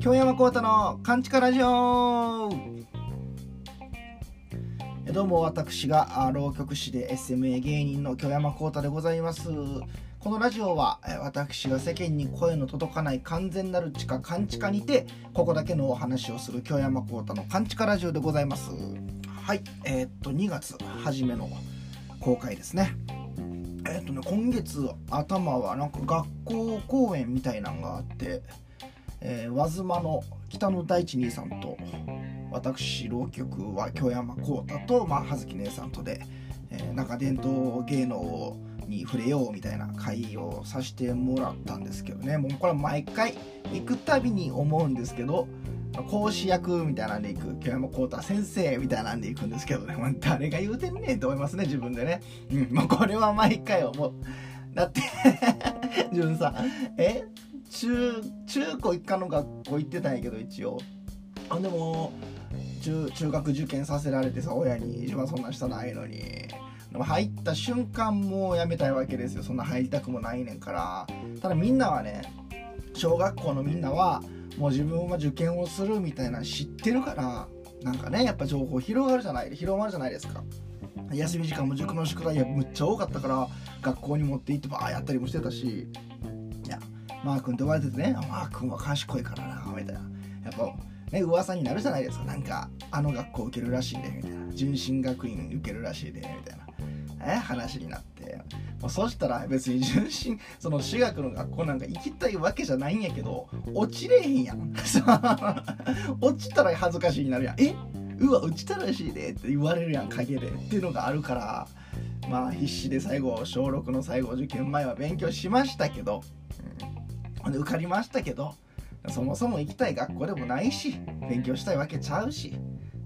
京山幸太のカンチカラジオ。どうも私が浪曲師で SMA 芸人の京山幸太でございます。このラジオは私が世間に声の届かない完全なる地下勘地下にてここだけのお話をする京山幸太の勘地下ラジオでございます。はい。えー、っと2月初めの公開ですね。え、っとね今月頭はなんか学校公演みたいなんがあってえー、和妻の北野大地兄さんと私浪曲は京山浩太と、まあ、葉月姉さんとで、えー、なんか伝統芸能をに触れようみたいな会をさせてもらったんですけどね。もうこれは毎回行くたびに思うんですけど講師役みたいなんで行く京山幸太先生みたいなんで行くんですけどね、まあ、誰が言うてんねんと思いますね自分でね、うん、もうこれは毎回思う。だって 自分さえ中中高一貫の学校行ってたんやけど一応。あでも中中学受験させられてさ親に自分はそんなしたないのに。入った瞬間もうやめたいわけですよ。そんな入りたくもないねんから。ただみんなはね小学校のみんなはもう自分は受験をするみたいな知ってるからなんかねやっぱ情報広がるじゃない広まるじゃないですか。休み時間も塾の宿題やむっちゃ多かったから学校に持って行ってばあやったりもしてたしいやマー君と呼ばれててねマー君は賢いからなみたいな。やっぱね噂になるじゃないですか。なんかあの学校受けるらしいでみたいな。純真学院受けるらしいでみたいな。え話になって。もうそしたら別に純真その私学の学校なんか行きたいわけじゃないんやけど落ちれへんやん。落ちたら恥ずかしいになるやん。え？うわ落ちたらしいでって言われるやん陰で。っていうのがあるからまあ必死で最後小6の最後受験前は勉強しましたけどで受かりましたけどそもそも行きたい学校でもないし勉強したいわけちゃうし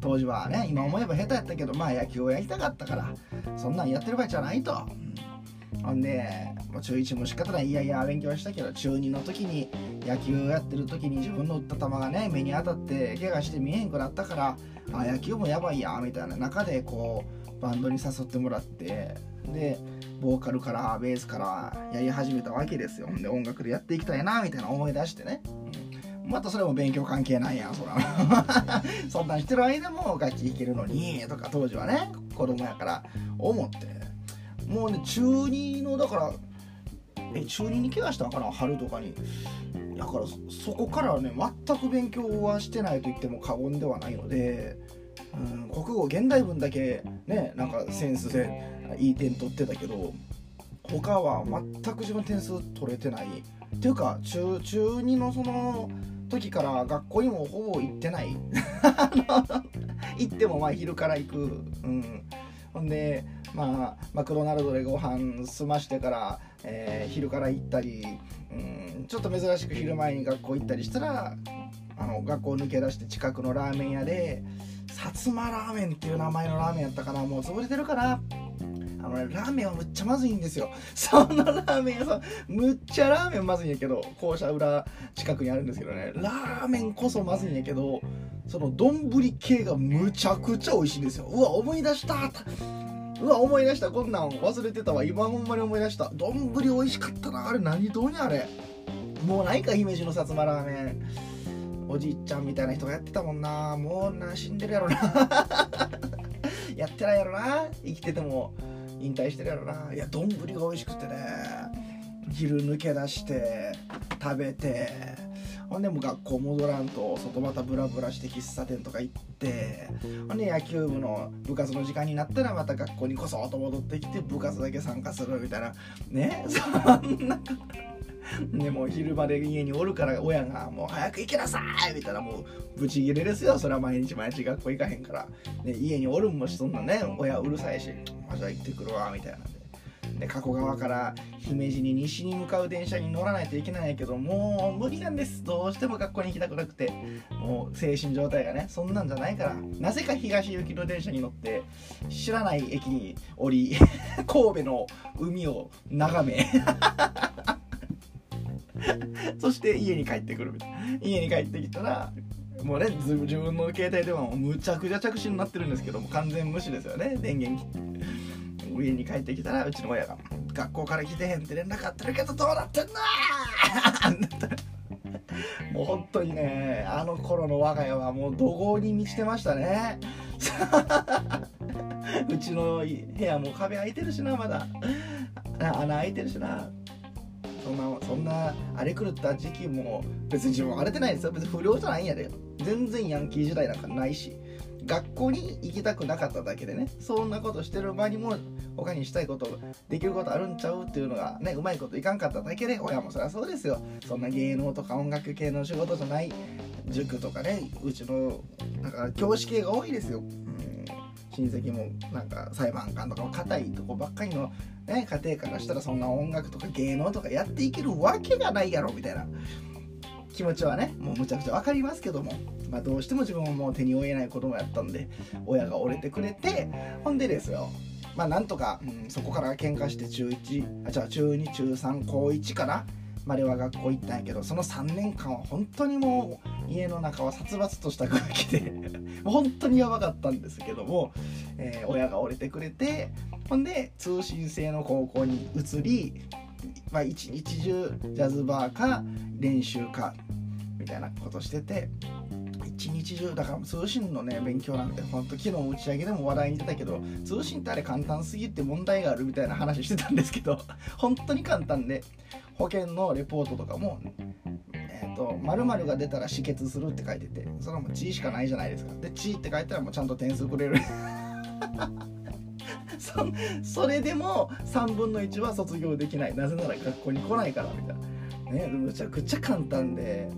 当時はね今思えば下手やったけどまあ野球をやりたかったからそんなんやってる場合じゃないと、ほんでもう中1も仕方ないいやいや勉強したけど中2の時に野球やってる時に自分の打った球がね目に当たって怪我して見えへんくなったからあ野球もやばいやみたいな中でこうバンドに誘ってもらってでボーカルからベースからやり始めたわけですよ。で音楽でやっていきたいなみたいな思い出してね、うん、またそれも勉強関係ないやんそら。そんなんしてる間も楽器弾けるのにとか当時はね子供やから思って。もうね中2のだからえ中2に怪我したのかな春とかに。だからそこからね全く勉強はしてないと言っても過言ではないのでうん国語現代文だけねなんかセンスでいい点取ってたけど他は全く自分点数取れてない。っていうか中中2のその時から学校にもほぼ行ってない。行ってもまあ昼から行く。うん。ほんでまあマクドナルドでご飯済ましてから、えー、昼から行ったり、うん、ちょっと珍しく昼前に学校行ったりしたらあの学校抜け出して近くのラーメン屋で薩摩ラーメンっていう名前のラーメンやったかな。もう潰れてるかな。のねラーメンはむっちゃまずいんですよ。そんなラーメン屋さんむっちゃラーメンまずいんやけど校舎裏近くにあるんですけどね。ラーメンこそまずいんやけどその丼系がむちゃくちゃ美味しいんですよ。うわ思い出した。うわ思い出した。こんなん忘れてたわ。今ほんまに思い出した。丼美味しかったな。あれ何どうにあれ。もうないか姫路の薩摩ラーメン。おじいちゃんみたいな人がやってたもんな。もうな死んでるやろな。やってないやろな。生きてても。引退してるやろな。いや丼が美味しくてね。昼抜け出して食べて。ほんでも学校戻らんと外またブラブラして喫茶店とか行って。ほんで野球部の部活の時間になったらまた学校にこそっと戻ってきて部活だけ参加するみたいな。ね？そんな。でも昼まで家におるから親がもう早く行きなさいみたいなもうブチギレですよ。それは毎日毎日学校行かへんから、ね、家におるんもしそんなね親うるさいし、まあ、じゃあ行ってくるわみたいなで。で加古川から姫路に西に向かう電車に乗らないといけないけどもう無理なんです。どうしても学校に行きたくなくて。もう精神状態がねそんなんじゃないから。なぜか東行きの電車に乗って知らない駅に降り 神戸の海を眺め。そして家に帰ってくるみたいな。家に帰ってきたらもうね自分の携帯電話もむちゃくちゃ着信になってるんですけども完全無視ですよね。電源切って。家に帰ってきたらうちの親が「学校から来てへんって連絡あってるけどどうなってんの?」もう本当にねあの頃の我が家はもう怒号に満ちてましたね。うちの部屋も壁開いてるしなまだ。穴開いてるしな。そんなそんな荒れ狂った時期も別に自分荒れてないですよ。別に不良じゃないんやで。全然ヤンキー時代なんかないし。学校に行きたくなかっただけでね。そんなことしてる場にも他にしたいことできることあるんちゃうっていうのがねうまいこといかんかっただけで親もそりゃそうですよ。そんな芸能とか音楽系の仕事じゃない塾とかねうちのなんか教師系が多いですよ、うん、親戚もなんか裁判官とか硬いとこばっかりの、ね、家庭からしたらそんな音楽とか芸能とかやっていけるわけがないやろみたいな。気持ちはねもうむちゃくちゃ分かりますけども、まあ、どうしても自分はもう手に負えない子供やったんで親が折れてくれてほんでですよ。まあなんとか、うん、そこから喧嘩して中1あじゃあ中2中3高1かな。までは学校行ったんやけどその3年間は本当にもう家の中は殺伐とした空気で 本当にやばかったんですけども、えー、親が折れてくれてほんで通信制の高校に移りまあ、一日中ジャズバーか練習かみたいなことしてて一日中だから通信のね勉強なんてほんと昨日打ち上げでも話題に出たけど通信ってあれ簡単すぎて問題があるみたいな話してたんですけど本当に簡単で保険のレポートとかもえっ、ー、と〇〇が出たら止血するって書いててそれはもう「地」しかないじゃないですか。で「地」って書いたらもうちゃんと点数くれる。そそれでも3分の1は卒業できない。なぜなら学校に来ないからみたいな。ねむちゃくちゃ簡単で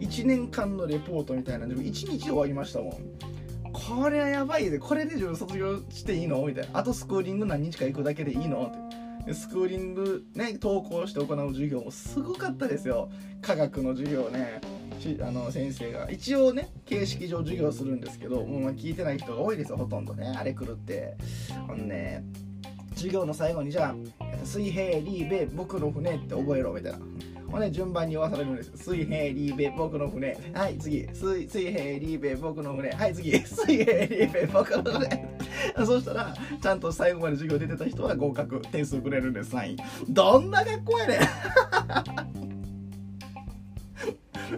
1年間のレポートみたいなでも1日終わりましたもん。これはやばいでこれで自分卒業していいのみたいな。あとスクーリング何日か行くだけでいいのって。スクーリングね投稿して行う授業もすごかったですよ。科学の授業ね。あの先生が。一応ね形式上授業するんですけどもう聞いてない人が多いですよほとんどね。あれ来るって。ほんね授業の最後にじゃあ水平リーベ僕の船って覚えろみたいな。ほんで順番に言わされるんですよ。水平リーベ僕の船。はい次。水平リーベ僕の船。はい次。水平リーベ僕の船。そしたらちゃんと最後まで授業出てた人は合格点数くれるんですサイン。どんな学校やねん。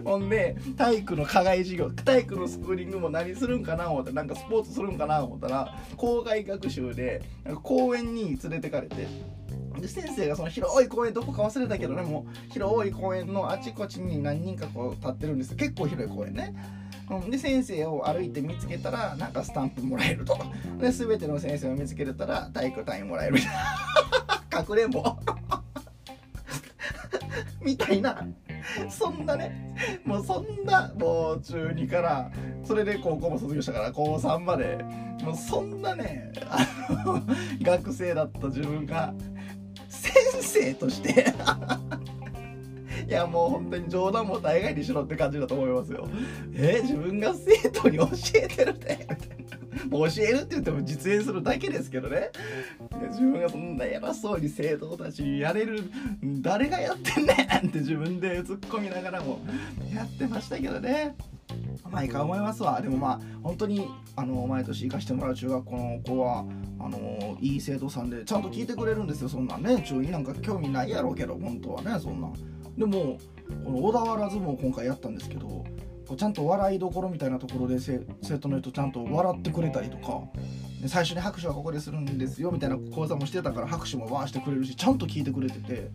ほんで体育の課外授業体育のスクーリングも何するんかな思った。らなんかスポーツするんかな思ったら校外学習でなんか公園に連れてかれて。で先生がその広い公園どこか忘れたけどねもう広い公園のあちこちに何人かこう立ってるんです。結構広い公園ね。うん、で先生を歩いて見つけたらなんかスタンプもらえると。で全ての先生を見つけれたら体育単位もらえるみたいな。かくれんぼ。みたいな。そんなね。もうそんなもう中2からそれで高校も卒業したから高3まで。もうそんなねあの学生だった自分が先生として。いやもう本当に冗談も大概にしろって感じだと思いますよ。えー、自分が生徒に教えてるでみたいな。教えるって言っても実演するだけですけどね。自分がそんな偉そうに生徒たちにやれる誰がやってんねん。って自分で突っ込みながらもやってましたけどね。毎回思いますわ。でもまあ本当にあの毎年行かしてもらう中学校の子はあのいい生徒さんでちゃんと聞いてくれるんですよ。そんなんね中2なんか興味ないやろうけど本当はねそんなでもこの小田原相撲今回やったんですけどちゃんと笑いどころみたいなところで生徒の人ちゃんと笑ってくれたりとか最初に拍手はここでするんですよみたいな講座もしてたから拍手もわーしてくれるしちゃんと聞いてくれてて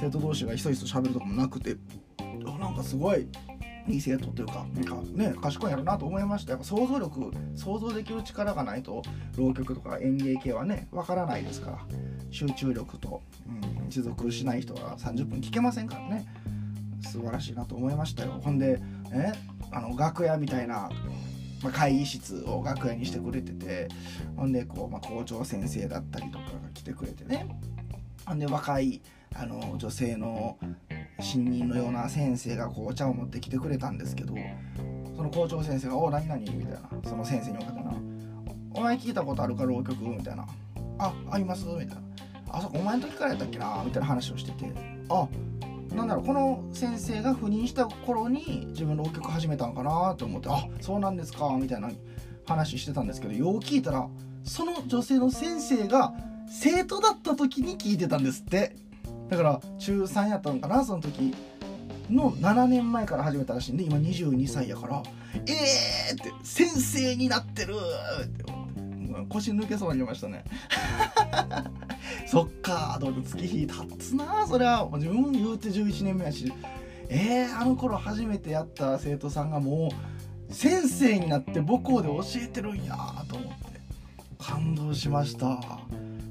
生徒同士がひそひそ喋るとかもなくてなんかすごいいい生徒というかかね賢いやろなと思いました。やっぱ想像力想像できる力がないと浪曲とか演芸系はねわからないですから。集中力と、うん、持続しない人は30分聞けませんからね。素晴らしいなと思いましたよ。ほんでえあの楽屋みたいな、まあ、会議室を楽屋にしてくれててほんでこう、まあ、校長先生だったりとかが来てくれてね。ほんで若いあの女性の新任のような先生がこうお茶を持ってきてくれたんですけどその校長先生が「お何々?」みたいな。その先生に向かってな「お前聞いたことあるか浪曲?」みたいな「ああります?」みたいな「あそこお前の時からやったっけな?」みたいな話をしてて「あなんだろうこの先生が赴任した頃に自分浪曲始めたんかな？と思ってあそうなんですか？みたいな話してたんですけどよう聞いたらその女性の先生が生徒だった時に聞いてたんですってだから中3やったのかなその時。の7年前から始めたらしいんで今22歳やから「えー!」って「先生になってる!」って腰抜けそうになりましたね。そっかと思って月日経つなそりゃ自分言うて11年目やし。えー、あの頃初めてやった生徒さんがもう先生になって母校で教えてるんやと思って。感動しました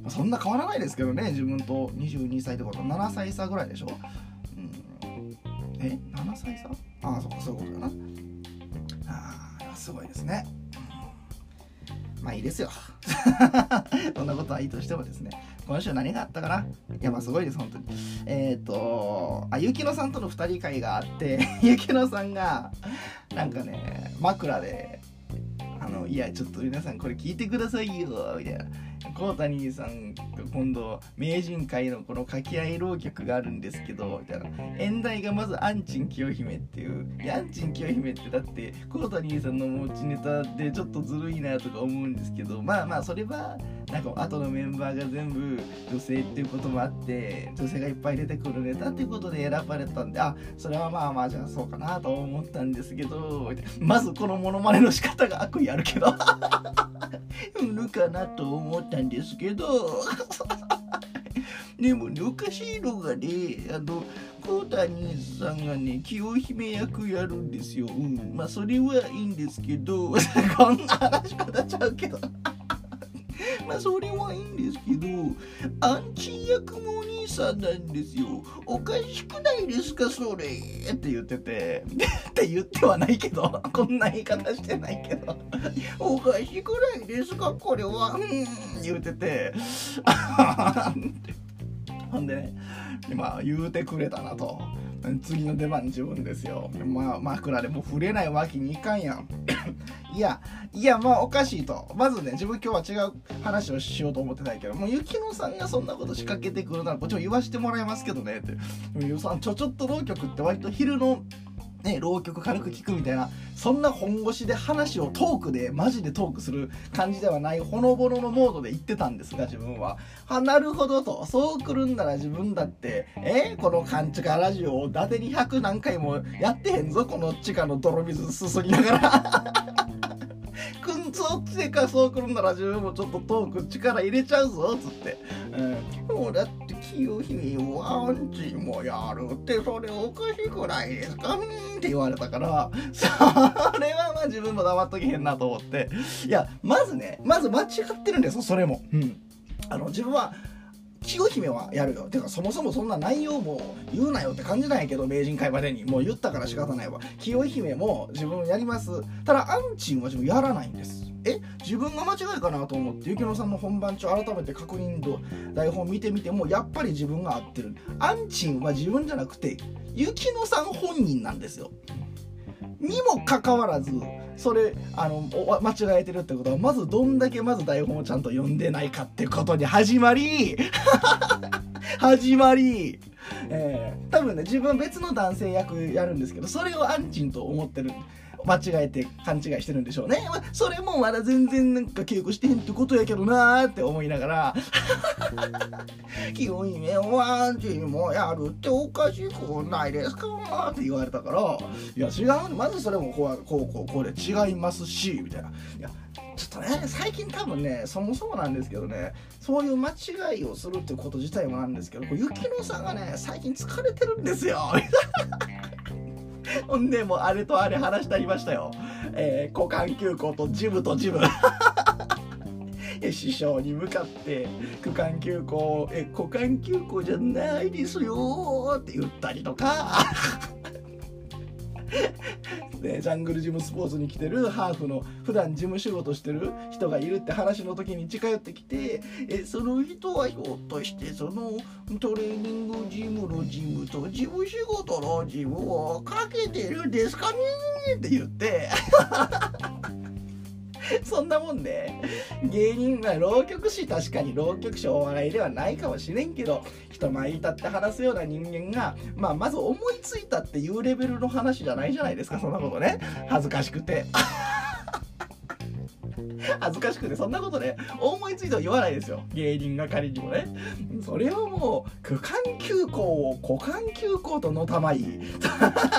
そんな変わらないですけどね自分と22歳ってこと7歳差ぐらいでしょ、うん、え？7歳差？ああそっかそういうことだなああすごいですねまあいいですよ。そんなことはいいとしてもですね。今週何があったかな？いや、まあすごいです、本当に。えっ、ー、と、あ、ゆきのさんとの2人会があって、ゆきのさんが、なんかね、枕で、あの、いや、ちょっと皆さんこれ聞いてくださいよ、みたいな。コータニーさんが今度名人会のこの掛け合い浪曲があるんですけどみたいな演題がまず「アンチン清姫」っていう「アンチン清姫」ってだってコータニーさんの持ちネタでちょっとずるいなとか思うんですけどまあまあそれはなんか後のメンバーが全部女性っていうこともあって女性がいっぱい出てくるネタっていうことで選ばれたんであそれはまあまあじゃあそうかなと思ったんですけどまずこのモノマネの仕方が悪意あるけど売るかなと思ったんですけど でもねおかしいのがねあのコータニーさんがね清姫役やるんですよ。うん。まあそれはいいんですけど こんな話方ちゃうけど。まあそれはいいんですけどアンチ役もお兄さんなんですよ。おかしくないですかそれ。って言ってて。って言ってはないけどこんな言い方してないけど。おかしくないですかこれは。うん。言ってて。ほん でねまあ言うてくれたなと。次の出番自分ですよ。まあ、枕でも触れないわけにいかんやん。いや、いや、まあおかしいと。まずね、自分今日は違う話をしようと思ってないけど、もう雪乃さんがそんなこと仕掛けてくるなら、こっちも言わしてもらいますけどね、って。ゆうさん、ちょちょっと浪曲って割と昼のね、浪曲軽く聞くみたいなそんな本腰で話をトークでマジでトークする感じではないほのぼののモードで言ってたんですが自分は。あなるほどと。そうくるんなら自分だってえこの勘違いラジオを伊達に100何回もやってへんぞこの地下の泥水すすぎながら。そっちでかそう来るんなら自分もちょっとトーク力入れちゃうぞっつって、うん、もうだって清姫ワンチもやるってそれおかしくないですか？って言われたから それはまあ自分も黙っとけへんなと思って。いやまずねまず間違ってるんですよそれも。うん。あの自分は清姫はやるよ。てかそもそもそんな内容も言うなよって感じないけど名人会までに。もう言ったから仕方ないわ。清姫も自分やります。ただアンチンは自分やらないんです。え？自分が間違いかなと思って雪乃さんの本番中改めて確認と台本見てみてもやっぱり自分が合ってる。アンチンは自分じゃなくて雪乃さん本人なんですよ。にもかかわらずそれあの間違えてるってことはまずどんだけまず台本をちゃんと読んでないかってことに始まり 始まり。えー、多分ね自分別の男性役やるんですけどそれをアンチンと思ってる。間違えて勘違いしてるんでしょうね、まあ、それもまだ全然なんか稽古してへんってことやけどなーって思いながら「清姫ワンチンもやるっておかしくないですか?」って言われたから「いや違うまずそれもこうこうこうこうで違いますし」みたいな。いやちょっとね最近多分ねそもそもなんですけどねそういう間違いをするってこと自体もなんですけど雪乃さんがね最近疲れてるんですよほんでもうあれとあれ話してありましたよ。えー、股間急行とジムとジム。師匠に向かって区間休校え股間休校じゃないですよって言ったりとか でジャングルジムスポーツに来てるハーフの普段事務仕事してる人がいるって話の時に近寄ってきてえその人はひょっとしてそのトレーニングジムのジムと事務仕事のジムをかけてるんですかね？って言って。そんなもんで、芸人は浪曲師確かに浪曲師お笑いではないかもしれんけど人前に立って話すような人間が、まあ、まず思いついたっていうレベルの話じゃないじゃないですかそんなことね恥ずかしくて。恥ずかしくてそんなことね思いついては言わないですよ。芸人が仮にもね。それをもう区間休校を股間休校とのたまい。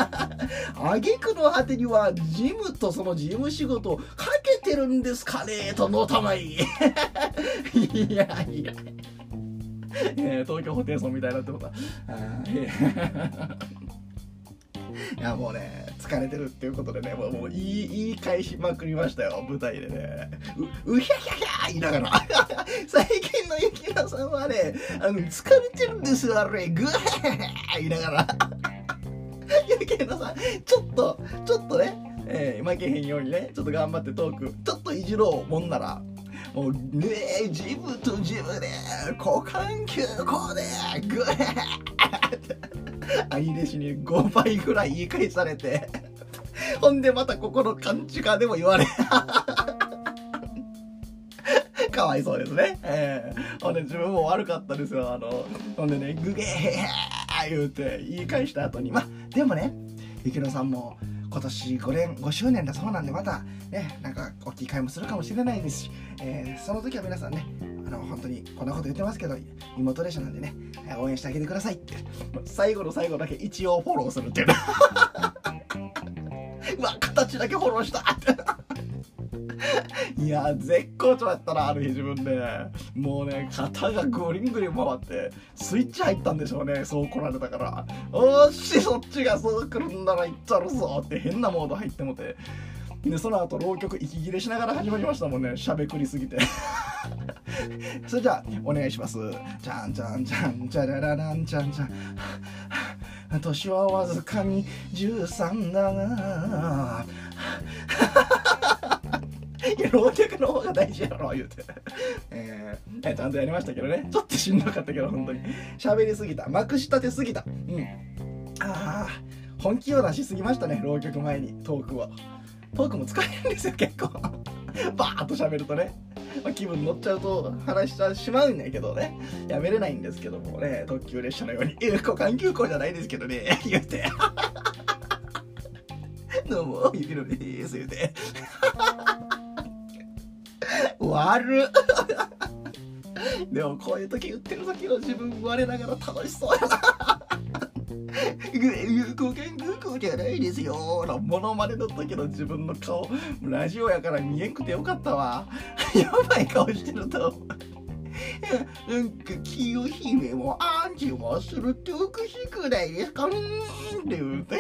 挙句の果てにはジムとその事務仕事をかけてるんですかねとのたまい。いやいや。えー、東京ホテイソンみたいなってことは。いやもうね疲れてるっていうことでねもうもう言い言い返しまくりましたよ舞台でね。ううひゃひゃひゃ言いながら。最近の雪乃さんはねあの疲れてるんですよあれ。グー言いながら。雪乃さんちょっとちょっとね、えー、負けへんようにねちょっと頑張ってトークちょっといじろうもんならもうねえジムとジムで股間休校でグー兄弟子に5倍ぐらい言い返されてほんでまたここの勘違いでも言われ かわいそうですね。えー、ほんで自分も悪かったですよ。あの、ほんでね、グゲー言うて言い返した後に、まあでもね、ゆきのさんも今年5年、5周年だそうなんで、またね、なんか大きい会もするかもしれないですし、えー、その時は皆さんね、の本当にこんなこと言ってますけど妹列車なんでね応援してあげてくださいって。最後の最後だけ一応フォローするっていう。うわ形だけフォローした。っ ていや絶好調やったなある日自分で。もうね肩がグリングリン回ってスイッチ入ったんでしょうねそう来られたから。おっしそっちがそう来るんなら行っちゃうぞって変なモード入ってもて。でその後浪曲息切れしながら始まりましたもんねしゃべくりすぎて。それじゃあお願いします。じゃんじゃんじゃんじゃらららんじゃんじゃん。年はわずかに13だがいや浪曲の方が大事やろ言うて、えー、ちゃんとやりましたけどね。ちょっとしんどかったけど本当に。喋りすぎた。まくし立てすぎた。うん。ああ本気を出しすぎましたね浪曲前にトークはトークも疲れるんですよ結構。バーッと喋るとね、まあ、気分乗っちゃうと話してしまうんやけどね。やめれないんですけどもね特急列車のように「え股間休校じゃないですけどね」言うて「どうもゆきのです」言うて。悪っ。でもこういう時言ってる時の自分我ながら楽しそうやな。有効言空港じゃないですよのモノマネの時の自分の顔ラジオやから見えんくてよかったわやばい顔してるとなんか清姫もアンチもすると美しくないですかんって言うて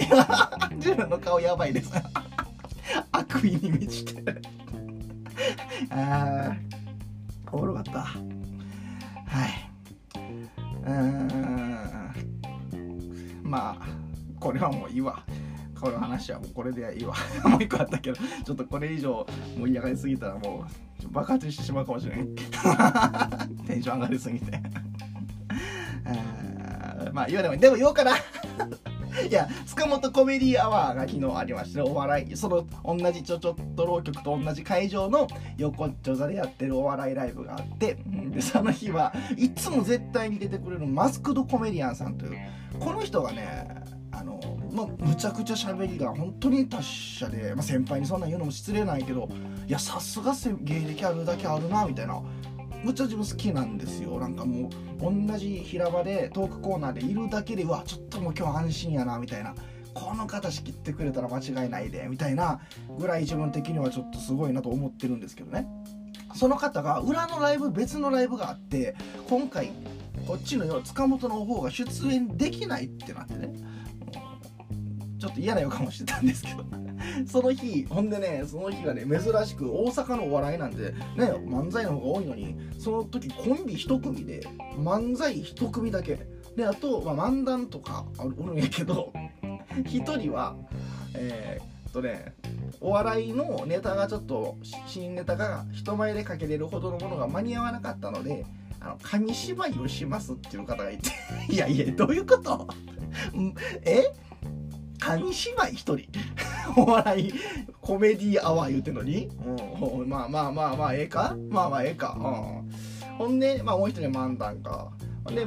自分の顔やばいです悪意に満ちてああおもろかったはいうんまあこれはもういいわ。この話はもうこれでいいわ。もう一個あったけどちょっとこれ以上盛り上がりすぎたらもう爆発してしまうかもしれん テンション上がりすぎて。まあ言わない。でも言おうかな。いや塚本コメディアワーが昨日ありましてお笑いその同じちょちょっと浪曲と同じ会場の横っちょ座でやってるお笑いライブがあって。でその日はいつも絶対に出てくれるマスクドコメディアンさんというこの人がねあのまあ、むちゃくちゃ喋りが本当に達者で、まあ、先輩にそんなん言うのも失礼ないけどいやさすが芸歴あるだけあるなみたいなむっちゃ自分好きなんですよ。なんかもう同じ平場でトークコーナーでいるだけでわちょっともう今日安心やなみたいな。この方仕切ってくれたら間違いないでみたいなぐらい自分的にはちょっとすごいなと思ってるんですけどね。その方が裏のライブ別のライブがあって今回こっちの塚本の方が出演できないってなってね。ちょっと嫌な予感をしてたんですけど。その日ほんでねその日がね珍しく大阪のお笑いなんでね漫才の方が多いのにその時コンビ1組で漫才1組だけ。であと、まあ、漫談とかおるんやけど1人はえー、っとねお笑いのネタがちょっと新ネタが人前でかけれるほどのものが間に合わなかったのであの紙芝居をしますっていう方がいて いやいやどういうこと？え？紙芝居一人。お笑いコメディーアワー言うてんのに、うん、まあまあまあまあええか？まあまあええか、うん、ほんで、まあ、もう一人漫談かほんで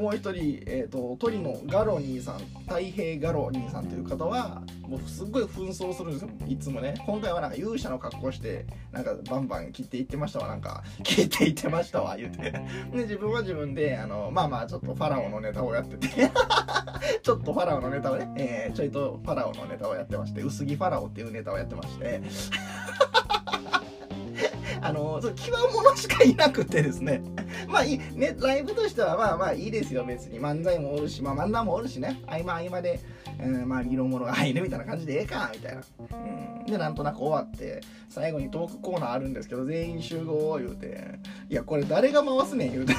もう一人、えーと、鳥のガロニーさん太平ガロニーさんという方はもうすっごい紛争するんですよ。いつもね。今回はなんか勇者の格好してなんかバンバン切っていってましたわ。なんか切っていってましたわ言うて。で自分は自分であのまあまあちょっとファラオのネタをやってて。ちょっとファラオのネタをね、えー、ちょいとファラオのネタをやってまして薄着ファラオっていうネタをやってまして。あの、そう、極物しかいなくてですね。まあいい、ね、ライブとしてはまあまあいいですよ、別に。漫才もおるし、まあ漫談もおるしね。合間合間で、うん、まあ色物が入るみたいな感じでええか、みたいな。うん。で、なんとなく終わって、最後にトークコーナーあるんですけど、全員集合言うて、いや、これ誰が回すねん言うて。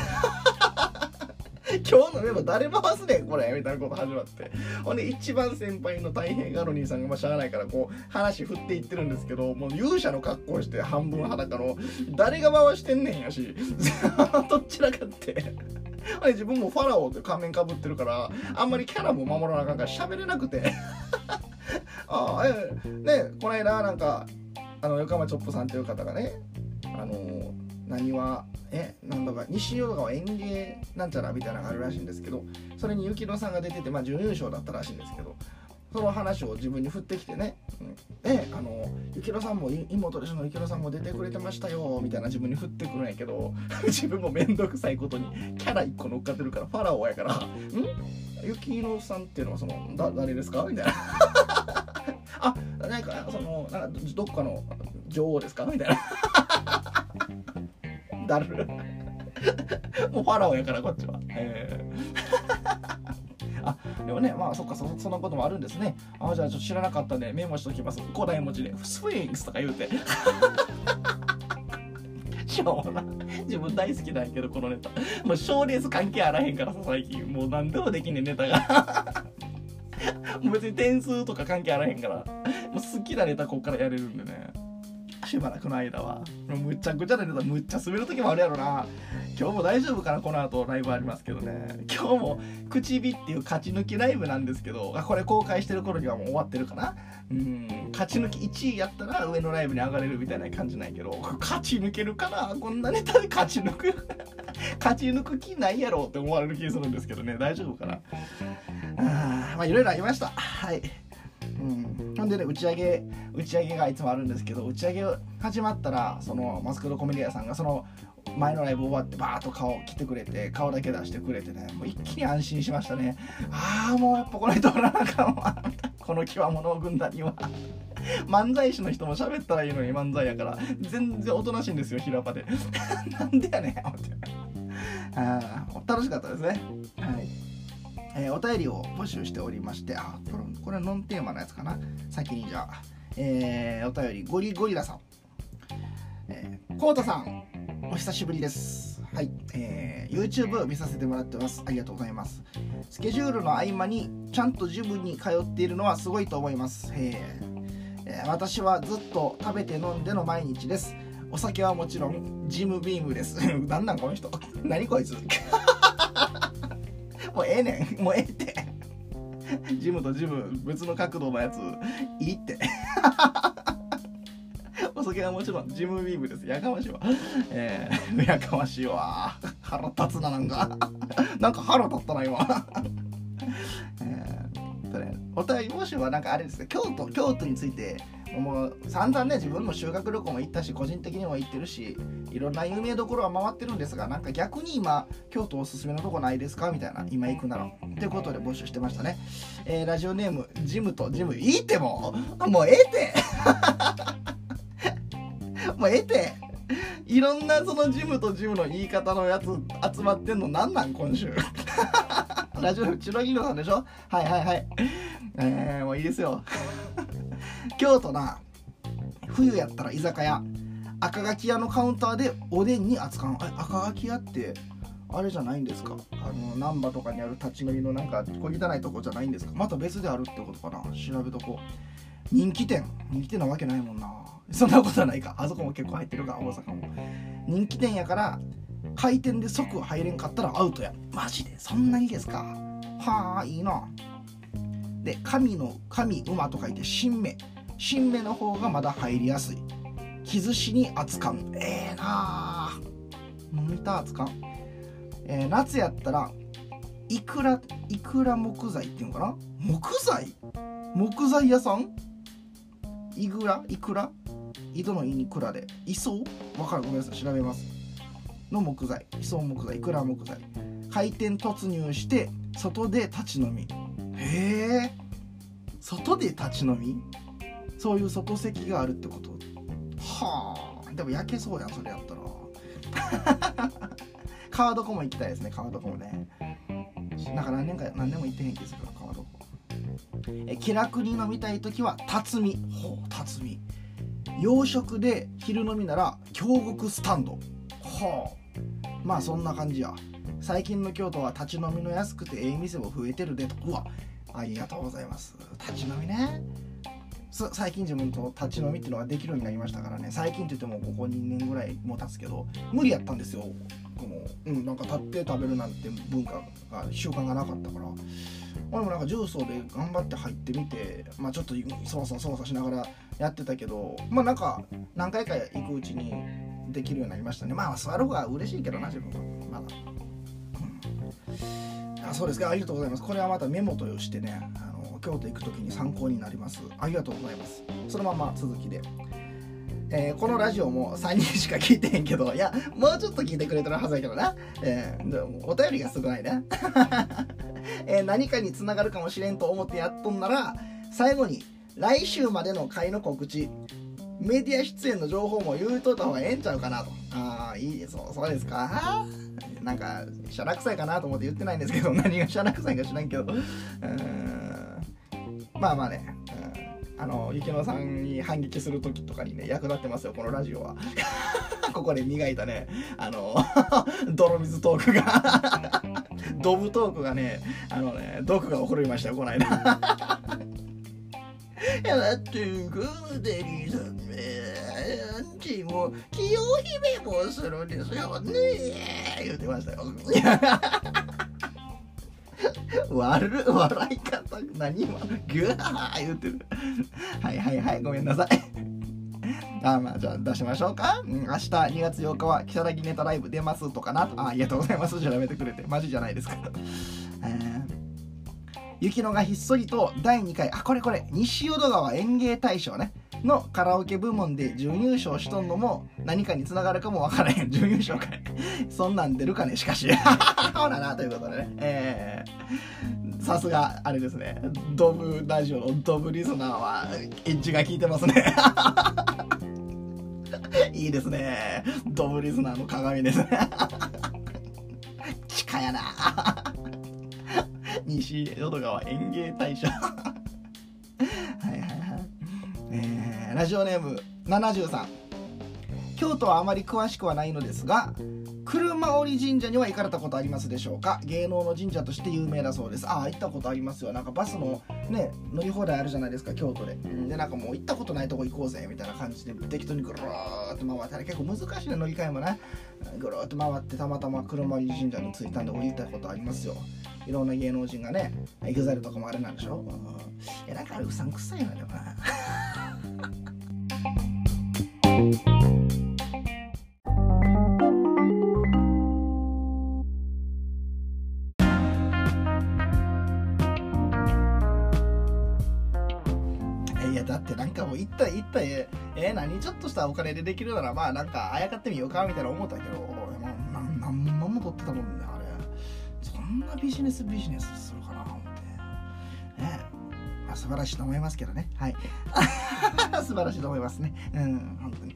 今日のメンバー誰回すねんこれみたいなこと始まって。ほんで一番先輩の太平ガロニーさんがまあしゃあないからこう話振っていってるんですけどもう勇者の格好して半分裸の誰が回してんねんやし。どっちらかって。自分もファラオって仮面かぶってるからあんまりキャラも守らなあかんから喋れなくて。ああえねこの間なんかあの横浜チョップさんっていう方がねあの何はえなんだか西淀川園芸なんちゃらみたいなのがあるらしいんですけどそれに雪乃さんが出てて、まあ、準優勝だったらしいんですけどその話を自分に振ってきてね、うん、であの雪乃さんも妹でしょの雪乃さんも出てくれてましたよみたいな自分に振ってくるんやけど 自分も面倒くさいことにキャラ1個乗っかってるからファラオやから「ん？雪乃さんっていうのはそのだ誰ですか?」みたいな。あなんかそのなんかどっかの女王ですか？みたいな。だる。もうファラオやからこっちは、えー、あでもねまあそっかそそんなこともあるんですね。あじゃあちょっと知らなかったんでメモしときます。古代文字で。スウィングスとか言うて。しょうな自分大好きなんやけどこのネタ。もう賞レース関係あらへんからさ最近。もう何でもできんねんネタが。別に点数とか関係あらへんから。もう好きなネタこっからやれるんでね。しばらくの間は。むっちゃくちゃなネタむっちゃ滑る時もあるやろな。今日も大丈夫かな？この後ライブありますけどね。今日も口火っていう勝ち抜きライブなんですけど。これ公開してる頃にはもう終わってるかな？うん。勝ち抜き1位やったら上のライブに上がれるみたいな感じないけど。勝ち抜けるかな？こんなネタで勝ち抜く？勝ち抜く気ないやろって思われる気するんですけどね。大丈夫かな？あまあいろいろありました。はい。うん、ほんでね打ち上げ打ち上げがいつもあるんですけど打ち上げ始まったらそのマスクドコメディアさんがその前のライブ終わってバーッと顔来てくれて顔だけ出してくれてねもう一気に安心しましたね。ああもうやっぱこの人おらなあかんわ。この極物軍団には。漫才師の人も喋ったらいいのに漫才やから。全然おとなしいんですよ平場で。なんでやねんって。楽しかったですね。はい。えー、お便りを募集しておりまして、あ、これこれノンテーマのやつかな。先にじゃあ、えー、お便り、ゴリゴリラさん。えー、コウタさん、お久しぶりです。はい、えー、YouTube 見させてもらってます。ありがとうございます。スケジュールの合間にちゃんとジムに通っているのはすごいと思います。えー、私はずっと食べて飲んでの毎日です。お酒はもちろんジムビームです。なんなんこの人。何こいつ。もうええねん。もうええって。ジムとジム別の角度のやつ。いいって。お酒はもちろんジムビームです。やかましいわ。えー、やかましいわ。腹立つななんか。なんか腹立ったな今。えー、それお便りもしはなんかあれですね京都京都についてもう散々ね自分も修学旅行も行ったし個人的にも行ってるしいろんな有名どころは回ってるんですがなんか逆に今京都おすすめのとこないですか？みたいな今行くなら。ということで募集してましたね、えー、ラジオネームジムとジムいいってもうもうええて もうええていろんなそのジムとジムの言い方のやつ集まってんのなんなん今週。ラジオネームチロギロさんでしょ？はいはいはい。えー、もういいですよ。京都な冬やったら居酒屋。赤垣屋のカウンターでおでんに扱うえ赤垣屋ってあれじゃないんですか？あの難波とかにある立ち飲みのなんか小汚いとこじゃないんですか？また別であるってことかな？調べとこう。人気店。人気店なわけないもんな。そんなことはないか。あそこも結構入ってるか大阪も。人気店やから開店で即入れんかったらアウトや。マジで？そんなにですか？はあいいな。で神の神馬と書いて新芽新芽の方がまだ入りやすい。傷しに扱うええー、な飲みた扱う、えー、夏やったらいくらいくら木材っていうのかな？木材？木材屋さん？いくらいくら井戸の井に蔵で。磯わかる？ごめんなさい。調べます。の木材。磯木材。いくら木材。開店突入して外で立ち飲み。へえ。外で立ち飲み？そういう外席があるってこと？はあ。でも焼けそうやんそれやったら。川床も行きたいですね川床もね。なんか何年か何年も行ってへんけど川床。え気楽に飲みたい時は辰巳。ほう辰巳。洋食で昼飲みなら京極スタンド。はあ。まあそんな感じや。最近の京都は立ち飲みの安くてええ店も増えてるでと。うわありがとうございます。立ち飲みね最近自分と立ち飲みっていうのができるようになりましたからね。最近って言ってもここ2年ぐらいも経つけど無理やったんですよ。もう、うん、なんか立って食べるなんて文化が習慣がなかったから。俺もなんか重曹で頑張って入ってみてまあちょっと操作操作しながらやってたけどまあなんか何回か行くうちにできるようになりましたね。まあ座る方が嬉しいけどな自分は。まだ、うん、あそうですか。ありがとうございます。これはまたメモとしてねあの京都行く時に参考になります。ありがとうございます。そのまま続きで。えー、このラジオも3人しか聞いてへんけど、いや、もうちょっと聞いてくれてるはずやけどな。えー、お便りが少ないね。えー、何かにつながるかもしれんと思ってやっとんなら、最後に、来週までの回の告知、メディア出演の情報も言うといた方がええんちゃうかなと。ああ、いいです。そうですか。なんか、しゃらくさいかなと思って言ってないんですけど、何がしゃらくさいか知らんけど。うんまあまあね、うん、あの雪乃さんに反撃する時とかにね役立ってますよこのラジオは ここで磨いたねあの 泥水トークがドブトークがねあのね毒が起こりましたよこの間いやだってグーデリーさんねアンチも清姫もするんですよ。ね言ってましたよ。悪笑い方何今グワー。言ってるはいはいはい。ごめんなさい。あまあじゃあ出しましょうか、明日2月8日は如月ネタライブ出ますとかな。あありがとうございます。調べてくれて。マジじゃないですか。えー雪乃がひっそりと第2回あこれこれ西淀川園芸大賞ね。のカラオケ部門で準優勝しとんのも何かにつながるかもわからへん。準優勝かい。そんなん出るかねしかし。ほらなということでね。えー、さすがあれですね。ドブラジオのドブリスナーはエッジが効いてますね。いいですね。ドブリスナーの鏡ですね。地下やな。西淀川園芸大賞はいはいはいえー、ラジオネーム73京都はあまり詳しくはないのですが車折神社には行かれたことありますでしょうか？芸能の神社として有名だそうです。ああ行ったことありますよ。なんかバスのね乗り放題あるじゃないですか京都で。でなんかもう行ったことないとこ行こうぜみたいな感じで適当にぐるーっと回ったら結構難しいね乗り換えもねぐるーっと回ってたまたま車折神社に着いたんで降りたことありますよ。いろんな芸能人がね EXILE とかもあれなんでしょ、うん、えなんかあれうさんくさいなでもなしたお金でできるならまあなんかあやかってみようかみたいな思ったけど俺も何何万も取ってたもんねあれ。そんなビジネスビジネスするかな思って。ね。まあ素晴らしいと思いますけどね。はい。素晴らしいと思いますね。うん本当に。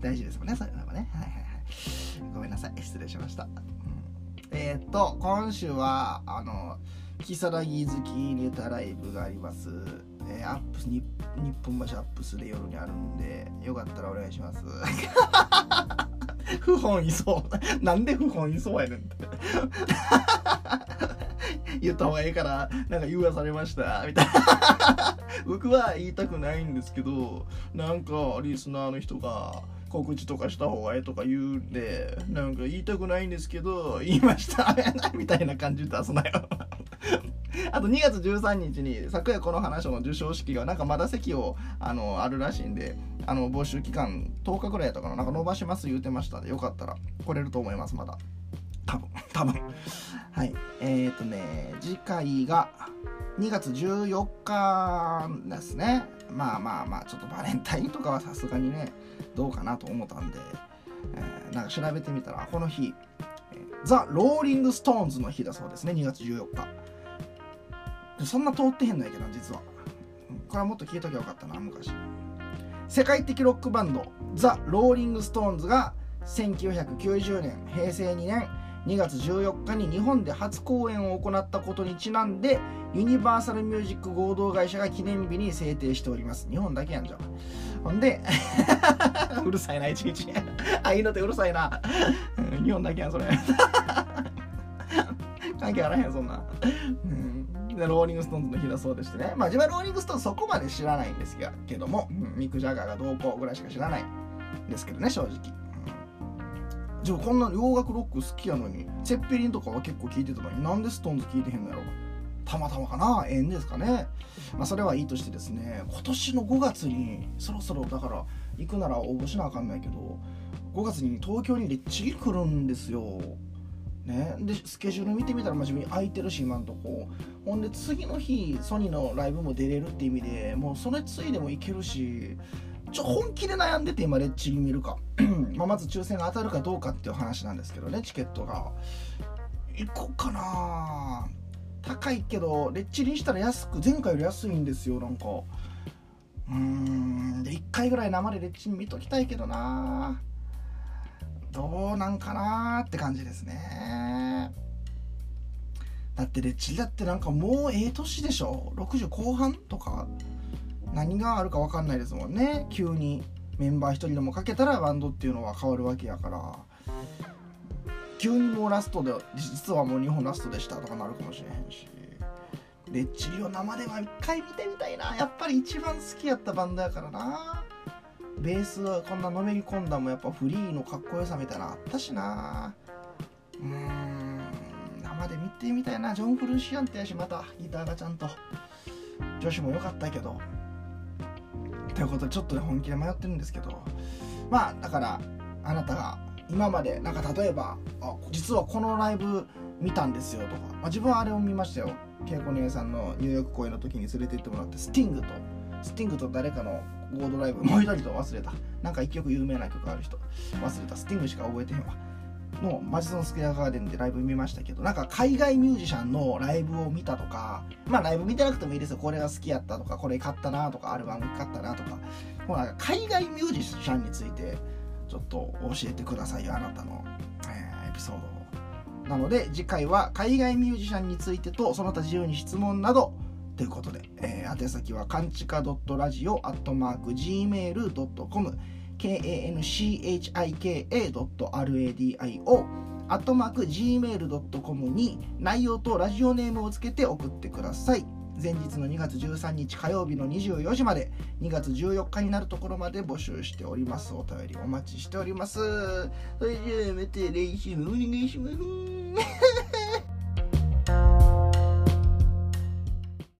大事ですもんねそういうのもね。はいはいはい。ごめんなさい。失礼しました、うん、えー、っと今週はあの如月好きネタライブがあります。えー、アップス日本橋アップスで夜にあるんでよかったらお願いします。不本意そう。なんで不本意そうやねんって。言った方がいいからなんか言わされましたみたいな。僕は言いたくないんですけどなんかリスナーの人が告知とかした方がええとか言うんでなんか言いたくないんですけど言いました。みたいな感じ出すなよ。あと2月13日に昨夜この話の授賞式がなんかまだ席をあのあるらしいんであの募集期間10日ぐらいやったかな。なんか伸ばします言うてましたでよかったら来れると思いますまだ。多分 多分。はい。えっ、ー、とね次回が2月14日ですね。まあまあまあちょっとバレンタインとかはさすがにねどうかなと思ったんで、えー、なんか調べてみたらこの日ザ・ローリング・ストーンズの日だそうですね。2月14日。そんな通ってへんのやけど実は。これはもっと聞いときゃよかったな昔。世界的ロックバンドザ・ローリング・ストーンズが1990年平成2年2月14日に日本で初公演を行ったことにちなんでユニバーサルミュージック合同会社が記念日に制定しております。日本だけやんじゃんほんで うるさいないちいち。あいいのってうるさいな。日本だけやんそれ。関係あらへんそんな、うん、でローリング・ストーンズの日だそうでしてね。まあ自分はローリング・ストーンズそこまで知らないんですけども、うん、ミック・ジャガーがどうこうぐらいしか知らないんですけどね正直。じゃあこんな洋楽ロック好きやのにツェッペリンとかは結構聴いてたのになんでストーンズ聴いてへんのやろたまたまかな。縁ですかね。まあそれはいいとしてですね今年の5月にそろそろだから行くなら応募しなあかんないけど5月に東京にレッチリ来るんですよ。ね、でスケジュール見てみたら真面目に空いてるし今んとこ。ほんで次の日ソニーのライブも出れるって意味でもうそれついでもいけるしちょ本気で悩んでて今レッチリ見るか。ままず抽選が当たるかどうかっていう話なんですけどねチケットが。行こうかな。高いけどレッチリしたら安く前回より安いんですよなんか。うーんで1回ぐらい生でレッチリ見ときたいけどな。どうなんかなって感じですね。だってレッチリだってなんかもうええ年でしょ？60後半とか？何があるか分かんないですもんね。急にメンバー1人でもかけたらバンドっていうのは変わるわけやから。急にもうラストで実はもう日本ラストでしたとかなるかもしれへんし。レッチリを生では一回見てみたいな。やっぱり一番好きやったバンドやからな。ベースはこんなのめり込んだもやっぱフリーのかっこよさみたいなあったしな。うーん生で見てみたいな。ジョン・フルシアンってやしまたギターがちゃんと。女子も良かったけど。ということでちょっとね本気で迷ってるんですけど。まあだからあなたが今までなんか例えばあ実はこのライブ見たんですよとか、まあ、自分はあれを見ましたよ。恵子姉さんのニューヨーク公演の時に連れて行ってもらってスティングとスティングと誰かのゴードライブもう一人と忘れた。なんか一曲有名な曲ある人忘れた。スティングしか覚えてへんわ。のマジソンスクエアガーデンでライブ見ましたけどなんか海外ミュージシャンのライブを見たとかまあライブ見てなくてもいいですよ。これが好きやったとかこれ買ったなとかアルバム買ったなとか。もうなんか海外ミュージシャンについてちょっと教えてくださいよあなたの、えー、エピソードを。なので次回は海外ミュージシャンについてとその他自由に質問などということで、えー、宛先はかんちか .radio.gmail.com kanchika.radio アットマーク gmail.com に内容とラジオネームをつけて送ってください。前日の2月13日火曜日の24時まで2月14日になるところまで募集しております。お便りお待ちしております。それじゃあまた来週もお願いします。